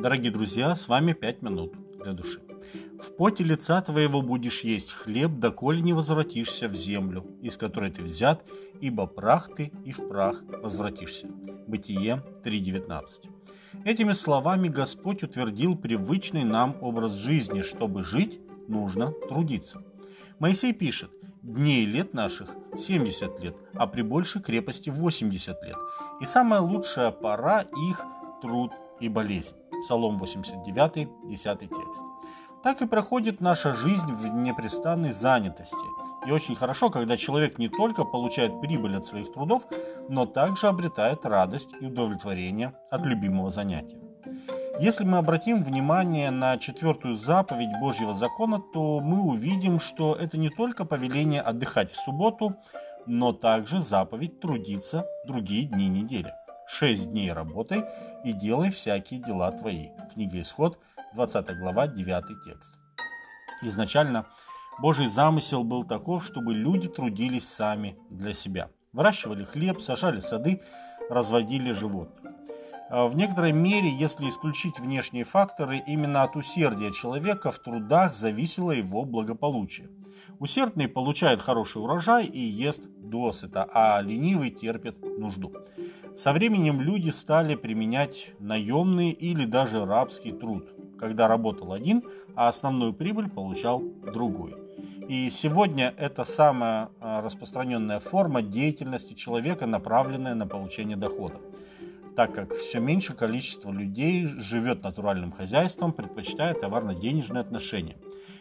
Дорогие друзья, с вами «Пять минут для души». В поте лица твоего будешь есть хлеб, доколе не возвратишься в землю, из которой ты взят, ибо прах ты и в прах возвратишься. Бытие 3.19. Этими словами Господь утвердил привычный нам образ жизни. Чтобы жить, нужно трудиться. Моисей пишет, дней лет наших 70 лет, а при большей крепости 80 лет. И самая лучшая пора их – труд и болезнь. Псалом 89, 10 текст. Так и проходит наша жизнь в непрестанной занятости. И очень хорошо, когда человек не только получает прибыль от своих трудов, но также обретает радость и удовлетворение от любимого занятия. Если мы обратим внимание на четвертую заповедь Божьего закона, то мы увидим, что это не только повеление отдыхать в субботу, но также заповедь трудиться другие дни недели. Шесть дней работай и делай всякие дела твои. Книга Исход, 20 глава, 9 текст. Изначально Божий замысел был таков, чтобы люди трудились сами для себя. Выращивали хлеб, сажали сады, разводили животных. А в некоторой мере, если исключить внешние факторы, именно от усердия человека в трудах зависело его благополучие. Усердный получает хороший урожай и ест досыта, а ленивый терпит нужду. Со временем люди стали применять наемный или даже рабский труд, когда работал один, а основную прибыль получал другой. И сегодня это самая а, распространенная форма деятельности человека, направленная на получение дохода так как все меньше количество людей живет натуральным хозяйством, предпочитая товарно-денежные отношения.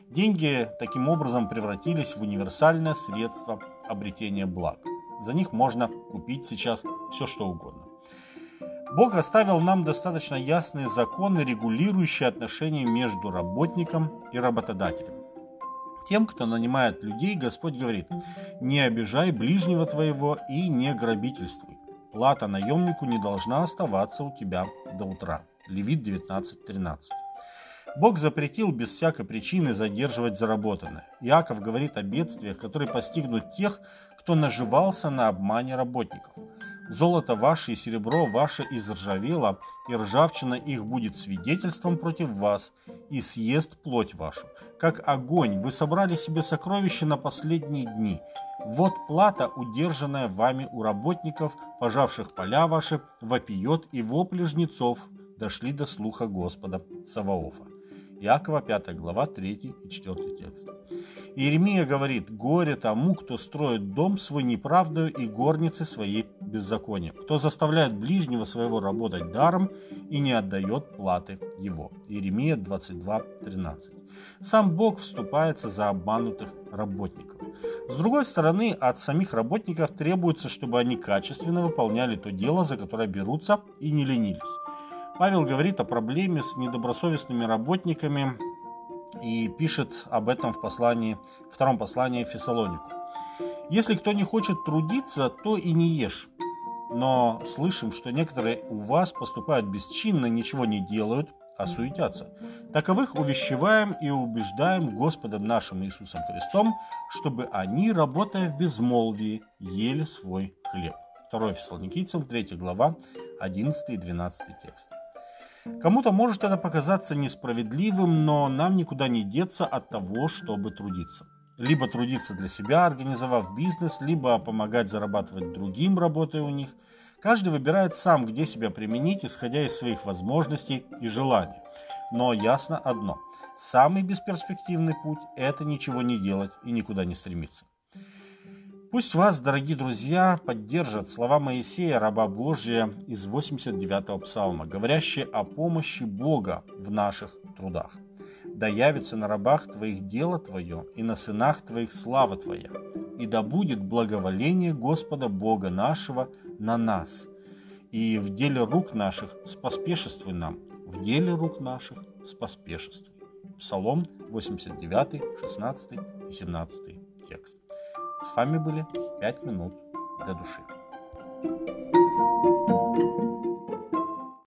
Деньги таким образом превратились в универсальное средство обретения благ. За них можно купить сейчас все что угодно. Бог оставил нам достаточно ясные законы, регулирующие отношения между работником и работодателем. Тем, кто нанимает людей, Господь говорит, не обижай ближнего твоего и не грабительствуй. Плата наемнику не должна оставаться у тебя до утра. Левит 19.13. Бог запретил без всякой причины задерживать заработанное. Иаков говорит о бедствиях, которые постигнут тех, кто наживался на обмане работников. Золото ваше и серебро ваше изржавело, и ржавчина их будет свидетельством против вас, и съест плоть вашу. Как огонь, вы собрали себе сокровища на последние дни. Вот плата, удержанная вами у работников, пожавших поля ваши, вопиет, и вопли жнецов дошли до слуха Господа Саваофа. Иакова 5 глава 3 и 4 текст. Иеремия говорит, горе тому, кто строит дом свой неправдою и горницы своей беззаконием, кто заставляет ближнего своего работать даром и не отдает платы его. Иеремия 22, 13. Сам Бог вступается за обманутых работников. С другой стороны, от самих работников требуется, чтобы они качественно выполняли то дело, за которое берутся, и не ленились. Павел говорит о проблеме с недобросовестными работниками и пишет об этом в послании, втором послании Фессалонику. Если кто не хочет трудиться, то и не ешь. Но слышим, что некоторые у вас поступают бесчинно, ничего не делают, а суетятся. Таковых увещеваем и убеждаем Господом нашим Иисусом Христом, чтобы они, работая в безмолвии, ели свой хлеб. 2 Фессалоникийцам, 3 глава, 11 и 12 текст. Кому-то может это показаться несправедливым, но нам никуда не деться от того, чтобы трудиться. Либо трудиться для себя, организовав бизнес, либо помогать зарабатывать другим, работая у них. Каждый выбирает сам, где себя применить, исходя из своих возможностей и желаний. Но ясно одно. Самый бесперспективный путь – это ничего не делать и никуда не стремиться. Пусть вас, дорогие друзья, поддержат слова Моисея, раба Божия из 89-го псалма, говорящие о помощи Бога в наших трудах. Да явится на рабах твоих дело твое, и на сынах твоих слава твоя, и да будет благоволение Господа Бога нашего на нас, и в деле рук наших споспешествуй нам, в деле рук наших споспешествуй. Псалом 89, 16 и 17 текст. С вами были 5 минут для души.